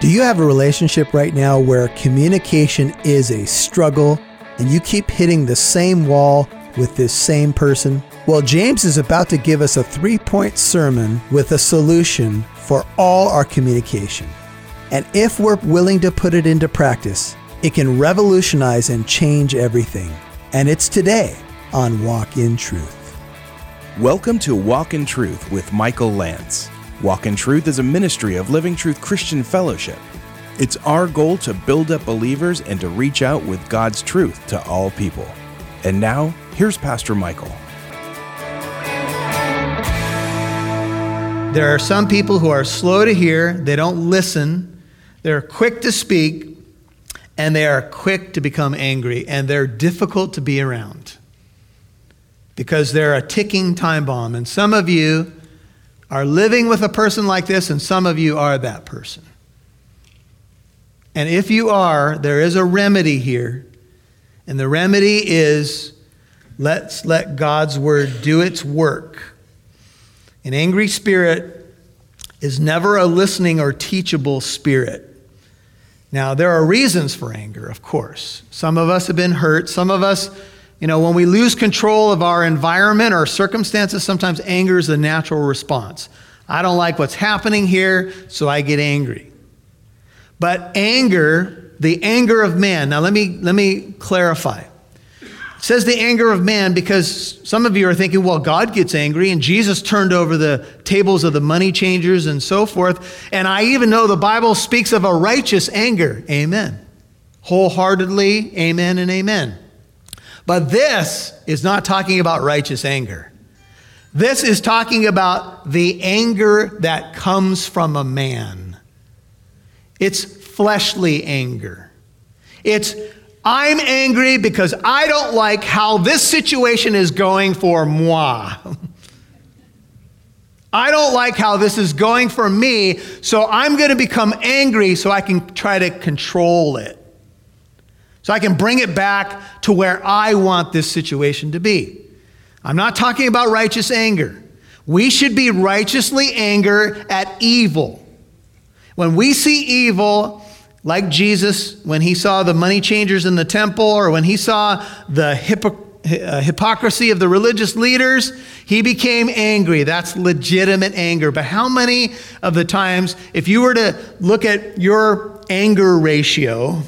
Do you have a relationship right now where communication is a struggle and you keep hitting the same wall with this same person? Well, James is about to give us a three point sermon with a solution for all our communication. And if we're willing to put it into practice, it can revolutionize and change everything. And it's today on Walk in Truth. Welcome to Walk in Truth with Michael Lance. Walk in Truth is a ministry of Living Truth Christian Fellowship. It's our goal to build up believers and to reach out with God's truth to all people. And now, here's Pastor Michael. There are some people who are slow to hear, they don't listen, they're quick to speak, and they are quick to become angry, and they're difficult to be around because they're a ticking time bomb. And some of you are living with a person like this, and some of you are that person. And if you are, there is a remedy here. And the remedy is let's let God's word do its work. An angry spirit is never a listening or teachable spirit. Now, there are reasons for anger, of course. Some of us have been hurt. Some of us you know, when we lose control of our environment or circumstances, sometimes anger is a natural response. I don't like what's happening here, so I get angry. But anger, the anger of man, now let me, let me clarify. It says the anger of man because some of you are thinking, well, God gets angry and Jesus turned over the tables of the money changers and so forth. And I even know the Bible speaks of a righteous anger. Amen. Wholeheartedly, amen and amen. But this is not talking about righteous anger. This is talking about the anger that comes from a man. It's fleshly anger. It's, I'm angry because I don't like how this situation is going for moi. I don't like how this is going for me, so I'm going to become angry so I can try to control it. So I can bring it back to where I want this situation to be. I'm not talking about righteous anger. We should be righteously angry at evil. When we see evil, like Jesus, when he saw the money changers in the temple, or when he saw the uh, hypocrisy of the religious leaders, he became angry. That's legitimate anger. But how many of the times, if you were to look at your anger ratio,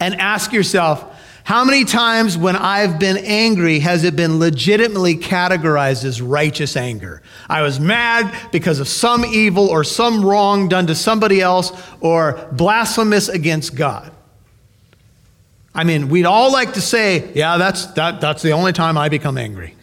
and ask yourself, how many times when I've been angry has it been legitimately categorized as righteous anger? I was mad because of some evil or some wrong done to somebody else or blasphemous against God. I mean, we'd all like to say, yeah, that's, that, that's the only time I become angry.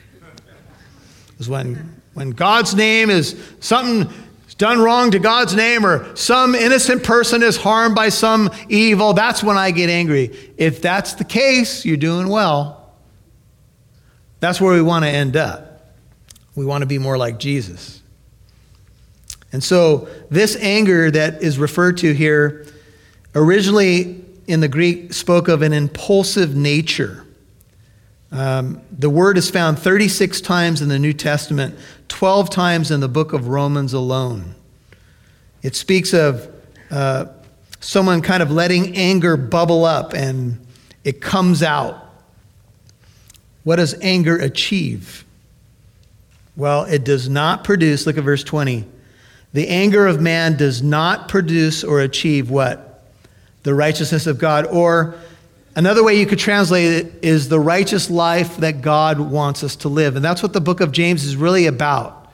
Is when, when God's name is something done wrong to God's name or some innocent person is harmed by some evil, that's when I get angry. If that's the case, you're doing well. That's where we want to end up. We want to be more like Jesus. And so, this anger that is referred to here originally in the Greek spoke of an impulsive nature. Um, the word is found 36 times in the New Testament, 12 times in the book of Romans alone. It speaks of uh, someone kind of letting anger bubble up and it comes out. What does anger achieve? Well, it does not produce, look at verse 20. The anger of man does not produce or achieve what? The righteousness of God. Or Another way you could translate it is the righteous life that God wants us to live. And that's what the book of James is really about.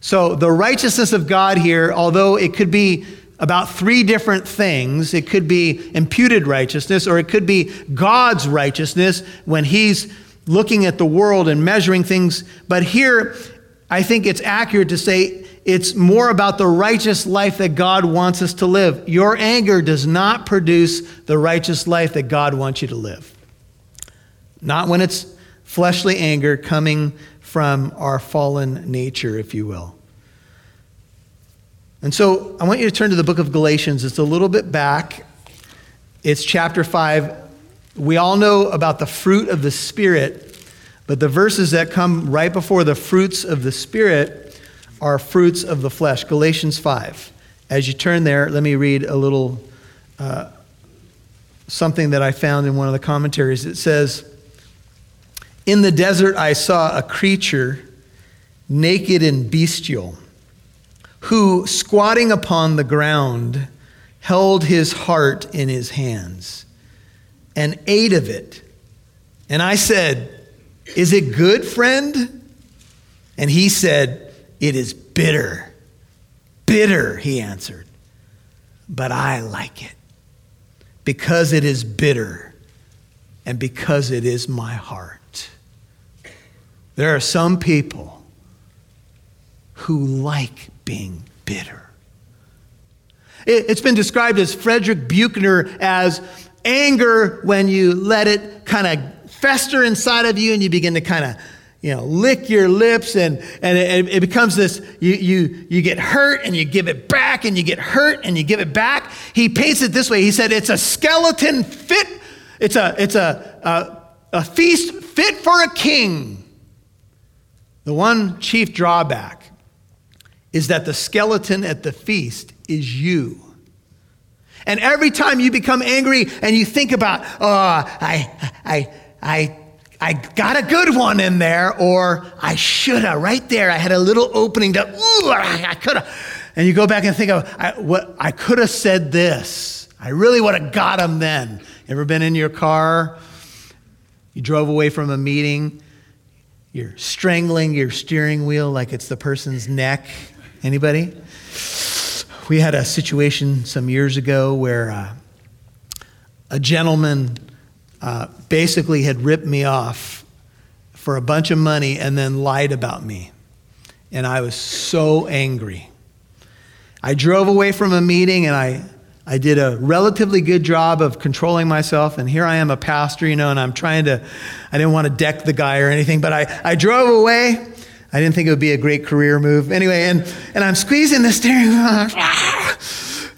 So, the righteousness of God here, although it could be about three different things it could be imputed righteousness, or it could be God's righteousness when He's looking at the world and measuring things. But here, I think it's accurate to say it's more about the righteous life that God wants us to live. Your anger does not produce the righteous life that God wants you to live. Not when it's fleshly anger coming from our fallen nature, if you will. And so I want you to turn to the book of Galatians. It's a little bit back, it's chapter 5. We all know about the fruit of the Spirit, but the verses that come right before the fruits of the Spirit are fruits of the flesh. Galatians 5. as you turn there, let me read a little uh, something that I found in one of the commentaries. It says, In the desert, I saw a creature naked and bestial, who, squatting upon the ground, held his heart in his hands and ate of it. And I said, Is it good, friend? And he said, It is bitter. Bitter, he answered. But I like it because it is bitter and because it is my heart. There are some people who like being bitter. It's been described as Frederick Buechner as anger when you let it kind of fester inside of you and you begin to kind of you know lick your lips and, and it, it, becomes this you, you, you get hurt and you give it back and you get hurt and you give it back. He paints it this way. He said it's a skeleton fit it's a it's a, a, a feast fit for a king. The one chief drawback is that the skeleton at the feast is you. And every time you become angry and you think about, oh, I, I, I, I got a good one in there, or I should have, right there. I had a little opening to, ooh, I, could have. And you go back and think of, I, what, I could have said this. I really would have got him then. Ever been in your car? You drove away from a meeting. You're strangling your steering wheel like it's the person's neck. Anybody? We had a situation some years ago where uh, a gentleman uh, basically had ripped me off for a bunch of money and then lied about me. And I was so angry. I drove away from a meeting and I, I did a relatively good job of controlling myself. And here I am, a pastor, you know, and I'm trying to, I didn't want to deck the guy or anything, but I, I drove away I didn't think it would be a great career move. Anyway, and, and I'm squeezing the steering wheel.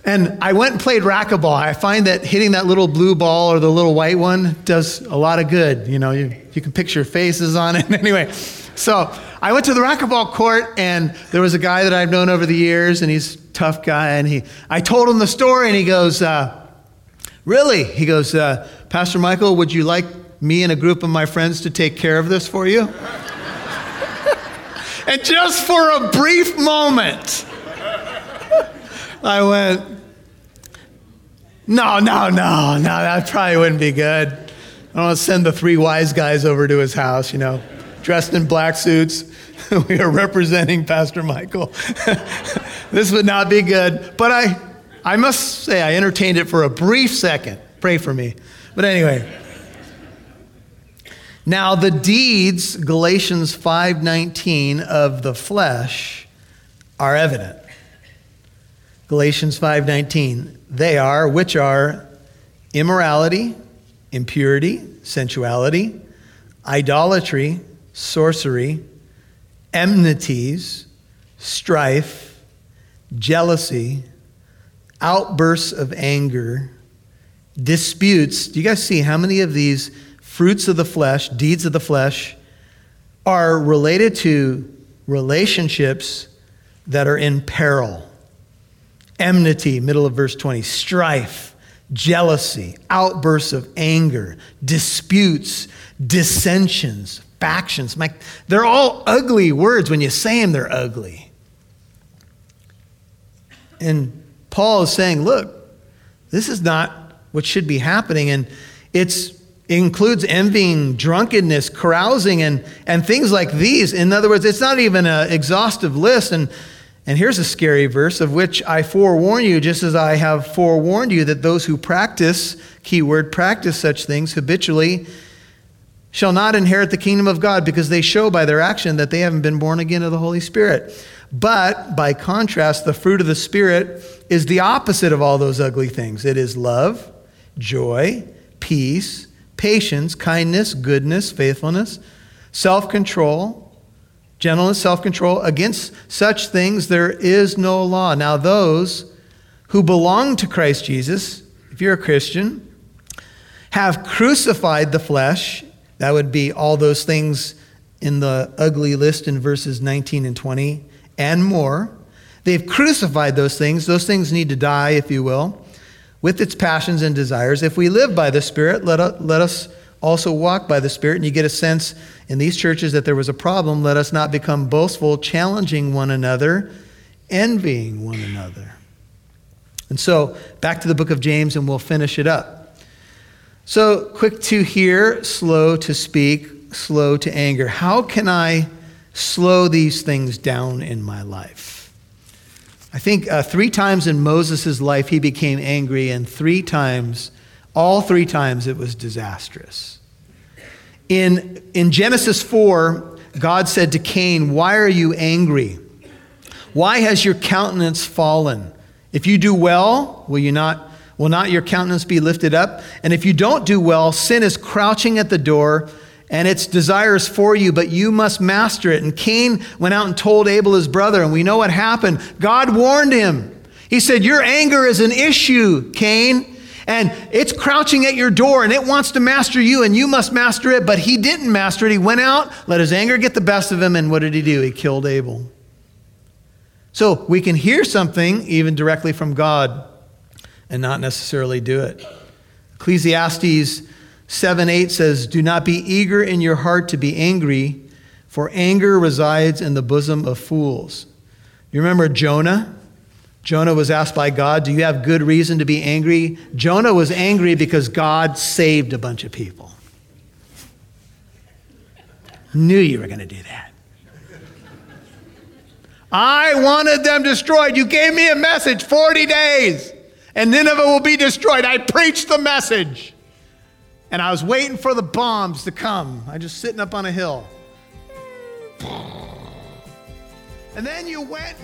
And I went and played racquetball. I find that hitting that little blue ball or the little white one does a lot of good. You know, you, you can picture faces on it. anyway, so I went to the racquetball court, and there was a guy that I've known over the years, and he's a tough guy. And he, I told him the story, and he goes, uh, Really? He goes, uh, Pastor Michael, would you like me and a group of my friends to take care of this for you? And just for a brief moment, I went, no, no, no, no, that probably wouldn't be good. I don't want to send the three wise guys over to his house, you know, dressed in black suits. we are representing Pastor Michael. this would not be good. But I, I must say, I entertained it for a brief second. Pray for me. But anyway. Now the deeds, Galatians 5:19 of the flesh are evident. Galatians 5:19, they are which are immorality, impurity, sensuality, idolatry, sorcery, enmities, strife, jealousy, outbursts of anger, disputes. Do you guys see how many of these fruits of the flesh, deeds of the flesh, are related to relationships that are in peril. Enmity, middle of verse 20, strife, jealousy, outbursts of anger, disputes, dissensions, factions. They're all ugly words. When you say them, they're ugly. And Paul is saying, look, this is not what should be happening. And it's it includes envying, drunkenness, carousing, and, and things like these. In other words, it's not even an exhaustive list. And, and here's a scary verse of which I forewarn you, just as I have forewarned you, that those who practice, keyword, practice such things habitually, shall not inherit the kingdom of God because they show by their action that they haven't been born again of the Holy Spirit. But by contrast, the fruit of the Spirit is the opposite of all those ugly things it is love, joy, peace patience, kindness, goodness, faithfulness, self control, gentleness, self control. Against such things there is no law. Now, those who belong to Christ Jesus, if you're a Christian, have crucified the flesh. That would be all those things in the ugly list in verses 19 and 20 and more. They've crucified those things. Those things need to die, if you will, with its passions and desires. If we live by the Spirit, let let us also walk by the Spirit. And you get a sense in these churches that there was a problem. Let us not become boastful, challenging one another, envying one another. And so, back to the book of James, and we'll finish it up. So, quick to hear, slow to speak, slow to anger. How can I slow these things down in my life? I think uh, three times in Moses' life he became angry, and three times, all three times, it was disastrous. In, in Genesis 4, God said to Cain, Why are you angry? Why has your countenance fallen? If you do well, will you not will not your countenance be lifted up? And if you don't do well, sin is crouching at the door and its desires for you, but you must master it. And Cain went out and told Abel his brother, and we know what happened. God warned him. He said, Your anger is an issue, Cain, and it's crouching at your door, and it wants to master you, and you must master it. But he didn't master it. He went out, let his anger get the best of him, and what did he do? He killed Abel. So we can hear something even directly from God and not necessarily do it. Ecclesiastes 7 8 says, Do not be eager in your heart to be angry, for anger resides in the bosom of fools. You remember Jonah? Jonah was asked by God, Do you have good reason to be angry? Jonah was angry because God saved a bunch of people. Knew you were going to do that. I wanted them destroyed. You gave me a message 40 days, and Nineveh will be destroyed. I preached the message. And I was waiting for the bombs to come. I'm just sitting up on a hill. And then you went.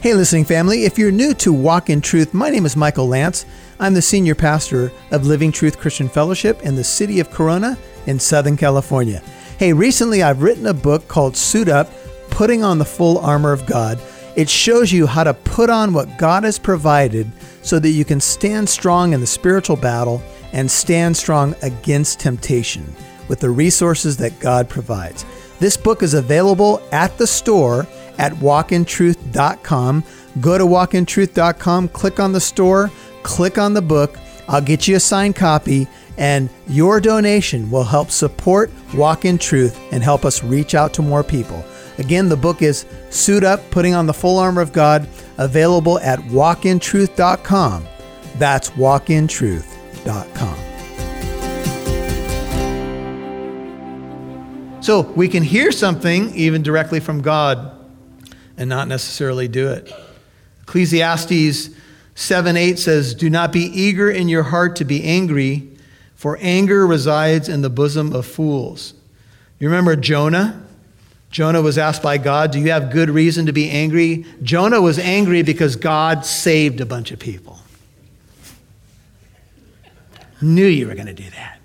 Hey, listening family, if you're new to Walk in Truth, my name is Michael Lance. I'm the senior pastor of Living Truth Christian Fellowship in the city of Corona in Southern California. Hey, recently I've written a book called Suit Up Putting on the Full Armor of God. It shows you how to put on what God has provided so that you can stand strong in the spiritual battle and stand strong against temptation with the resources that God provides. This book is available at the store at walkintruth.com. Go to walkintruth.com, click on the store, click on the book. I'll get you a signed copy, and your donation will help support Walk in Truth and help us reach out to more people. Again, the book is Suit Up Putting on the Full Armor of God, available at walkintruth.com. That's walkintruth.com. So we can hear something even directly from God and not necessarily do it. Ecclesiastes 7 8 says, Do not be eager in your heart to be angry, for anger resides in the bosom of fools. You remember Jonah? Jonah was asked by God, Do you have good reason to be angry? Jonah was angry because God saved a bunch of people. Knew you were going to do that.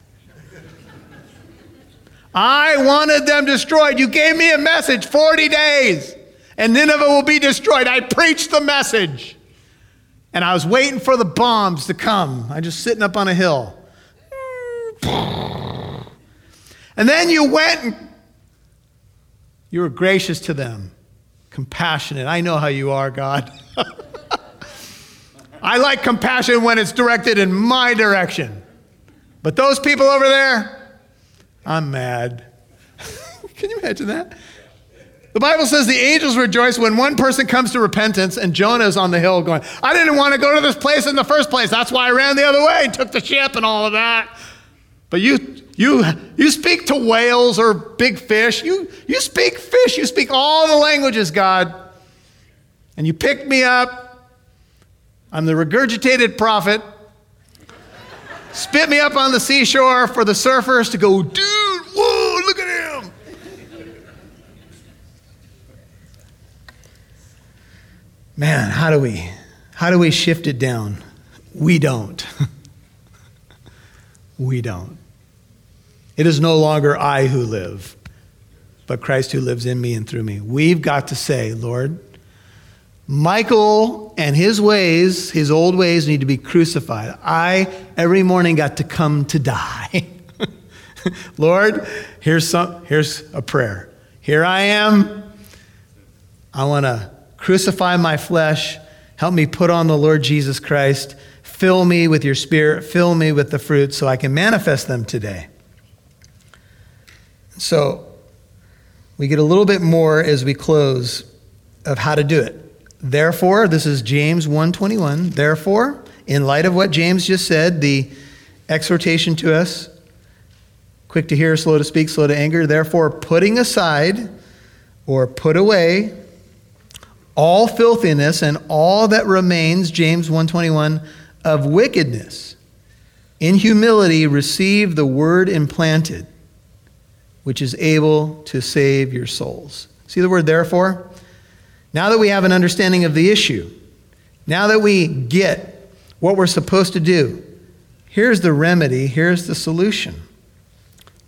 I wanted them destroyed. You gave me a message 40 days, and Nineveh will be destroyed. I preached the message. And I was waiting for the bombs to come. I'm just sitting up on a hill. And then you went and you were gracious to them, compassionate. I know how you are, God. I like compassion when it's directed in my direction. But those people over there, I'm mad. Can you imagine that? The Bible says the angels rejoice when one person comes to repentance, and Jonah is on the hill going, I didn't want to go to this place in the first place. That's why I ran the other way and took the ship and all of that. But you, you, you speak to whales or big fish. You, you speak fish. You speak all the languages, God. And you picked me up. I'm the regurgitated prophet. Spit me up on the seashore for the surfers to go, dude, whoa, look at him. Man, how do we how do we shift it down? We don't. we don't. It is no longer I who live, but Christ who lives in me and through me. We've got to say, Lord, Michael and his ways, his old ways, need to be crucified. I, every morning, got to come to die. Lord, here's, some, here's a prayer. Here I am. I want to crucify my flesh. Help me put on the Lord Jesus Christ. Fill me with your spirit. Fill me with the fruit so I can manifest them today. So we get a little bit more as we close of how to do it. Therefore, this is James 1:21. Therefore, in light of what James just said, the exhortation to us quick to hear, slow to speak, slow to anger. Therefore, putting aside or put away all filthiness and all that remains, James 121, of wickedness. In humility, receive the word implanted, which is able to save your souls. See the word therefore? Now that we have an understanding of the issue, now that we get what we're supposed to do, here's the remedy, here's the solution.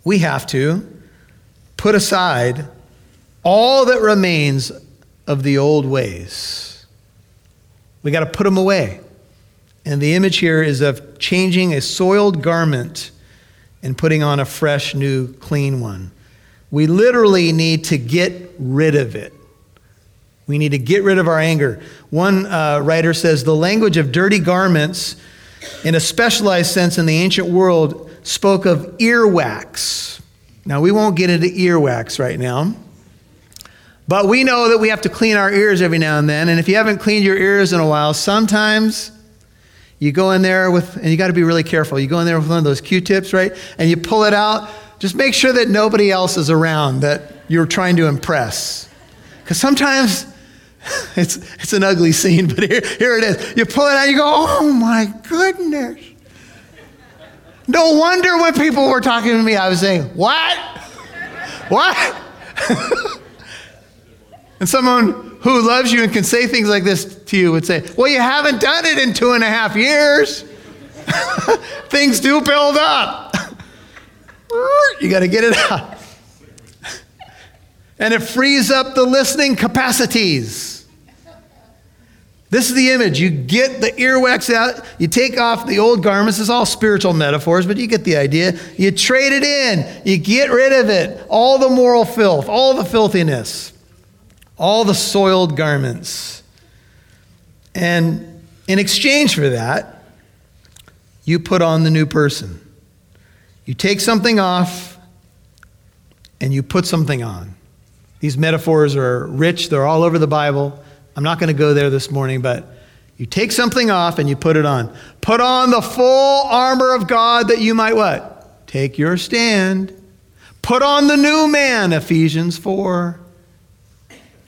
We have to put aside all that remains of the old ways. We got to put them away. And the image here is of changing a soiled garment and putting on a fresh, new, clean one. We literally need to get rid of it. We need to get rid of our anger. One uh, writer says the language of dirty garments, in a specialized sense in the ancient world, spoke of earwax. Now, we won't get into earwax right now, but we know that we have to clean our ears every now and then. And if you haven't cleaned your ears in a while, sometimes you go in there with, and you got to be really careful. You go in there with one of those Q tips, right? And you pull it out. Just make sure that nobody else is around that you're trying to impress. Because sometimes it's, it's an ugly scene, but here, here it is. You pull it out, you go, oh my goodness. No wonder when people were talking to me, I was saying, what? what? and someone who loves you and can say things like this to you would say, well, you haven't done it in two and a half years. things do build up. you got to get it out. and it frees up the listening capacities. This is the image. You get the earwax out, you take off the old garments. It's all spiritual metaphors, but you get the idea. You trade it in, you get rid of it. All the moral filth, all the filthiness, all the soiled garments. And in exchange for that, you put on the new person. You take something off and you put something on. These metaphors are rich, they're all over the Bible. I'm not going to go there this morning, but you take something off and you put it on. Put on the full armor of God that you might what? Take your stand. Put on the new man, Ephesians 4.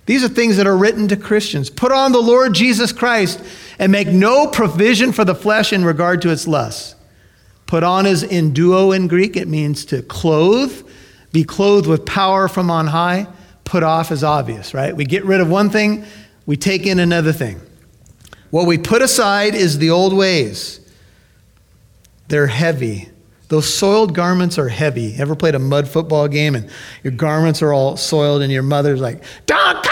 These are things that are written to Christians. Put on the Lord Jesus Christ and make no provision for the flesh in regard to its lusts. Put on is enduo in Greek. It means to clothe, be clothed with power from on high. Put off is obvious, right? We get rid of one thing we take in another thing. What we put aside is the old ways. They're heavy. Those soiled garments are heavy. Ever played a mud football game and your garments are all soiled and your mother's like, don't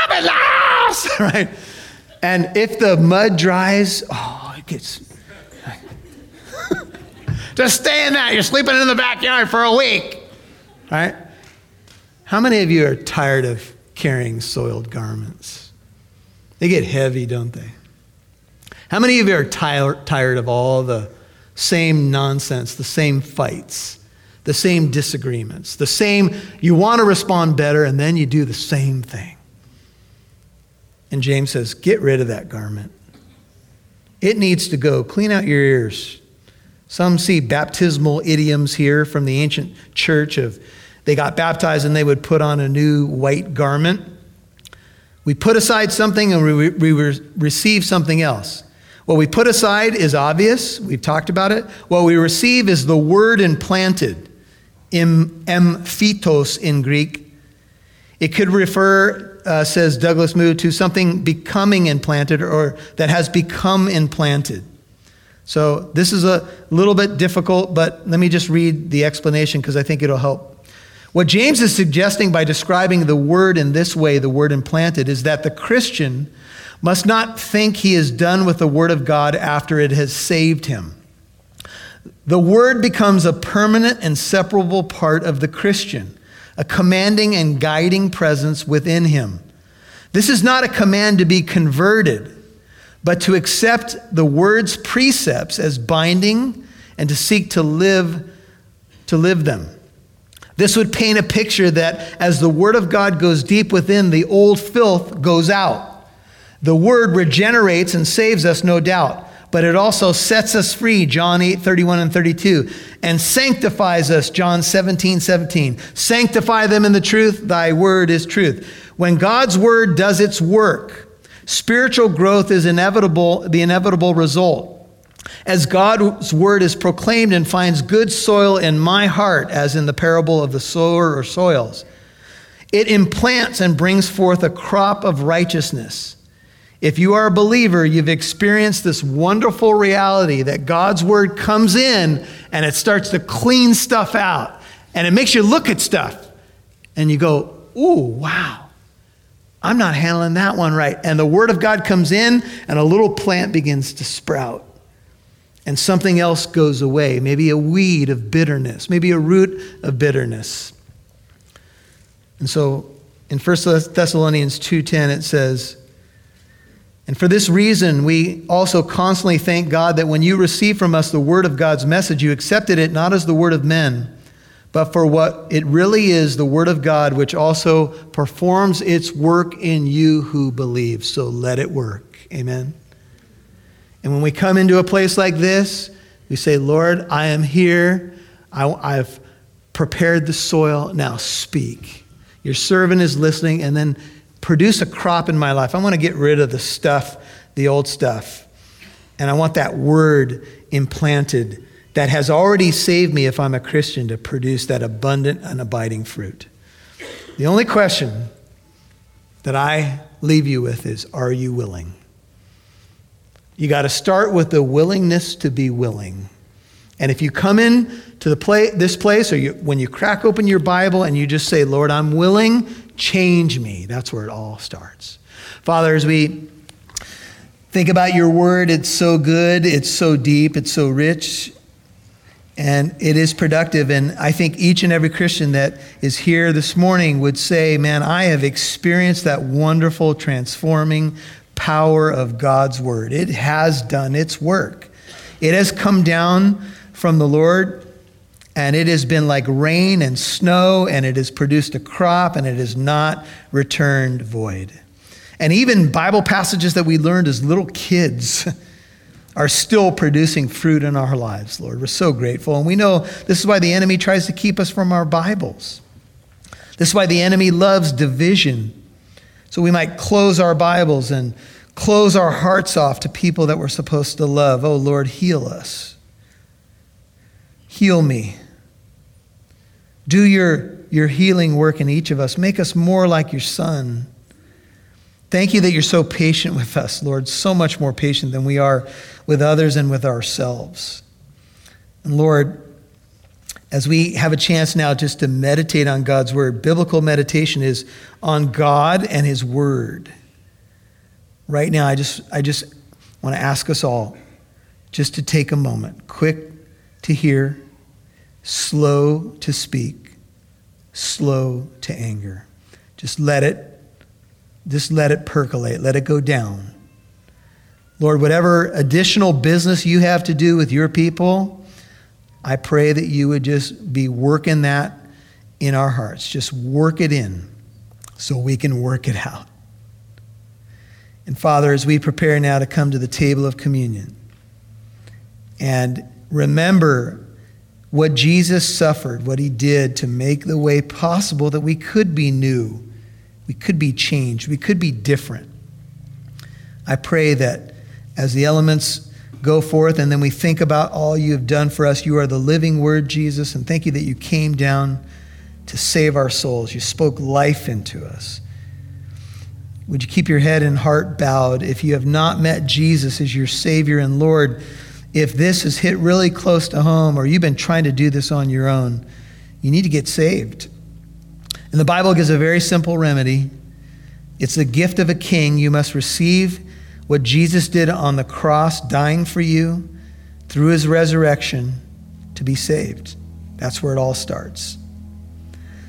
house, right? And if the mud dries, oh, it gets. Just stay in that. You're sleeping in the backyard for a week, right? How many of you are tired of carrying soiled garments? They get heavy, don't they? How many of you are tired, tired of all the same nonsense, the same fights, the same disagreements, the same, you want to respond better, and then you do the same thing? And James says, get rid of that garment. It needs to go. Clean out your ears. Some see baptismal idioms here from the ancient church of they got baptized and they would put on a new white garment. We put aside something and we, we receive something else. What we put aside is obvious. We've talked about it. What we receive is the word implanted, em, emphytos in Greek. It could refer, uh, says Douglas Moo, to something becoming implanted or that has become implanted. So this is a little bit difficult, but let me just read the explanation because I think it'll help what James is suggesting by describing the word in this way, the word implanted, is that the Christian must not think he is done with the word of God after it has saved him. The word becomes a permanent and separable part of the Christian. A commanding and guiding presence within him. This is not a command to be converted, but to accept the word's precepts as binding and to seek to live to live them. This would paint a picture that as the word of God goes deep within, the old filth goes out. The word regenerates and saves us, no doubt but it also sets us free, John 8, 31 and 32, and sanctifies us, John 17, 17. Sanctify them in the truth, thy word is truth. When God's word does its work, spiritual growth is inevitable, the inevitable result. As God's word is proclaimed and finds good soil in my heart, as in the parable of the sower or soils, it implants and brings forth a crop of righteousness. If you are a believer, you've experienced this wonderful reality that God's word comes in and it starts to clean stuff out. And it makes you look at stuff and you go, ooh, wow, I'm not handling that one right. And the word of God comes in and a little plant begins to sprout. And something else goes away, maybe a weed of bitterness, maybe a root of bitterness. And so in 1 Thessalonians 2:10 it says, and for this reason, we also constantly thank God that when you received from us the word of God's message, you accepted it not as the word of men, but for what it really is the word of God, which also performs its work in you who believe. So let it work. Amen. And when we come into a place like this, we say, Lord, I am here. I, have prepared the soil. Now speak. Your servant is listening. And then produce a crop in my life. I want to get rid of the stuff, the old stuff. And I want that word implanted that has already saved me if I'm a Christian to produce that abundant and abiding fruit. The only question that I leave you with is are you willing? You got to start with the willingness to be willing. And if you come in to the play, this place, or you, when you crack open your Bible and you just say, Lord, I'm willing, change me, that's where it all starts. Father, as we think about your word, it's so good, it's so deep, it's so rich, and it is productive. And I think each and every Christian that is here this morning would say, Man, I have experienced that wonderful, transforming power of God's word. It has done its work, it has come down from the Lord and it has been like rain and snow, and it has produced a crop, and it has not returned void. And even Bible passages that we learned as little kids are still producing fruit in our lives, Lord. We're so grateful. And we know this is why the enemy tries to keep us from our Bibles. This is why the enemy loves division. So we might close our Bibles and close our hearts off to people that we're supposed to love. Oh, Lord, heal us. Heal me. Do your, your healing work in each of us. Make us more like your Son. Thank you that you're so patient with us, Lord, so much more patient than we are with others and with ourselves. And Lord, as we have a chance now just to meditate on God's Word, biblical meditation is on God and His Word. Right now, I just, I just want to ask us all just to take a moment, quick to hear slow to speak, slow to anger. Just let it, just let it percolate, let it go down. Lord, whatever additional business you have to do with your people, I pray that you would just be working that in our hearts. Just work it in so we can work it out. And Father, as we prepare now to come to the table of communion, and remember what Jesus suffered, what he did to make the way possible that we could be new, we could be changed, we could be different. I pray that as the elements go forth and then we think about all you have done for us, you are the living word, Jesus, and thank you that you came down to save our souls. You spoke life into us. Would you keep your head and heart bowed if you have not met Jesus as your Savior and Lord? If this has hit really close to home or you've been trying to do this on your own, you need to get saved. And the Bible gives a very simple remedy it's the gift of a king. You must receive what Jesus did on the cross, dying for you through his resurrection to be saved. That's where it all starts.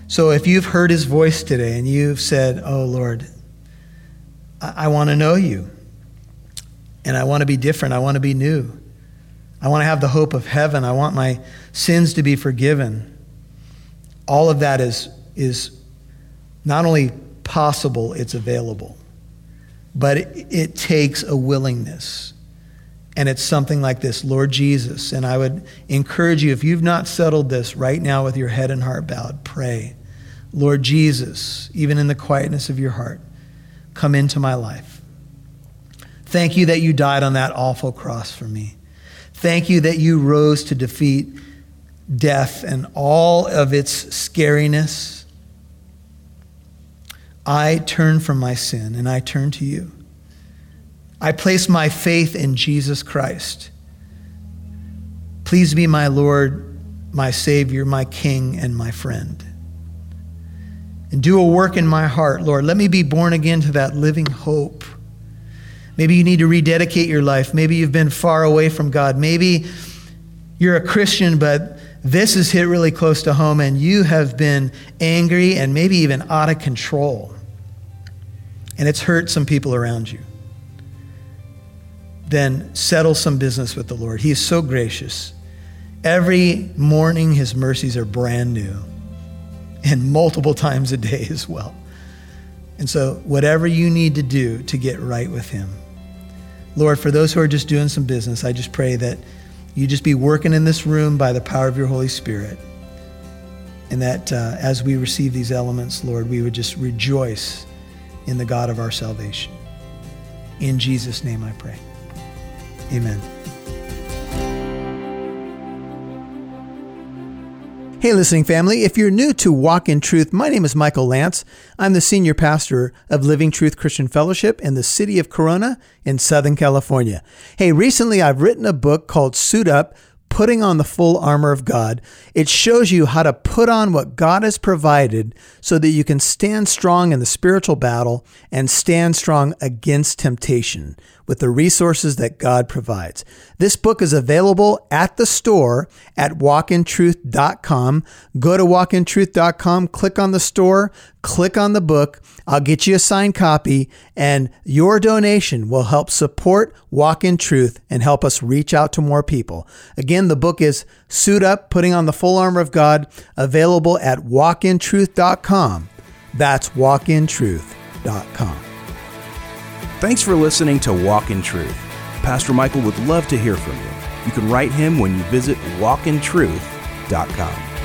So if you've heard his voice today and you've said, Oh Lord, I, I want to know you, and I want to be different, I want to be new, I want to have the hope of heaven, I want my sins to be forgiven, all of that is, is not only possible, it's available. But it, it takes a willingness. And it's something like this Lord Jesus. And I would encourage you, if you've not settled this right now with your head and heart bowed, pray. Lord Jesus, even in the quietness of your heart, come into my life. Thank you that you died on that awful cross for me. Thank you that you rose to defeat death and all of its scariness. I turn from my sin and I turn to you. I place my faith in Jesus Christ. Please be my Lord, my Savior, my King, and my friend. And do a work in my heart, Lord. Let me be born again to that living hope. Maybe you need to rededicate your life. Maybe you've been far away from God. Maybe you're a Christian, but this has hit really close to home and you have been angry and maybe even out of control. And it's hurt some people around you then settle some business with the Lord. He is so gracious. Every morning, his mercies are brand new, and multiple times a day as well. And so, whatever you need to do to get right with him, Lord, for those who are just doing some business, I just pray that you just be working in this room by the power of your Holy Spirit. And that uh, as we receive these elements, Lord, we would just rejoice in the God of our salvation. In Jesus' name I pray. Amen. Hey, listening family, if you're new to Walk in Truth, my name is Michael Lance. I'm the senior pastor of Living Truth Christian Fellowship in the city of Corona in Southern California. Hey, recently I've written a book called Suit Up putting on the full armor of God. It shows you how to put on what God has provided so that you can stand strong in the spiritual battle and stand strong against temptation with the resources that God provides. This book is available at the store at walkintruth.com. Go to walkintruth.com, click on the store, click on the book. I'll get you a signed copy, and your donation will help support Walk in Truth and help us reach out to more people. Again, the book is Suit Up, Putting on the Full Armor of God, available at walkintruth.com. That's walkintruth.com. Thanks for listening to Walk in Truth. Pastor Michael would love to hear from you. You can write him when you visit walkintruth.com.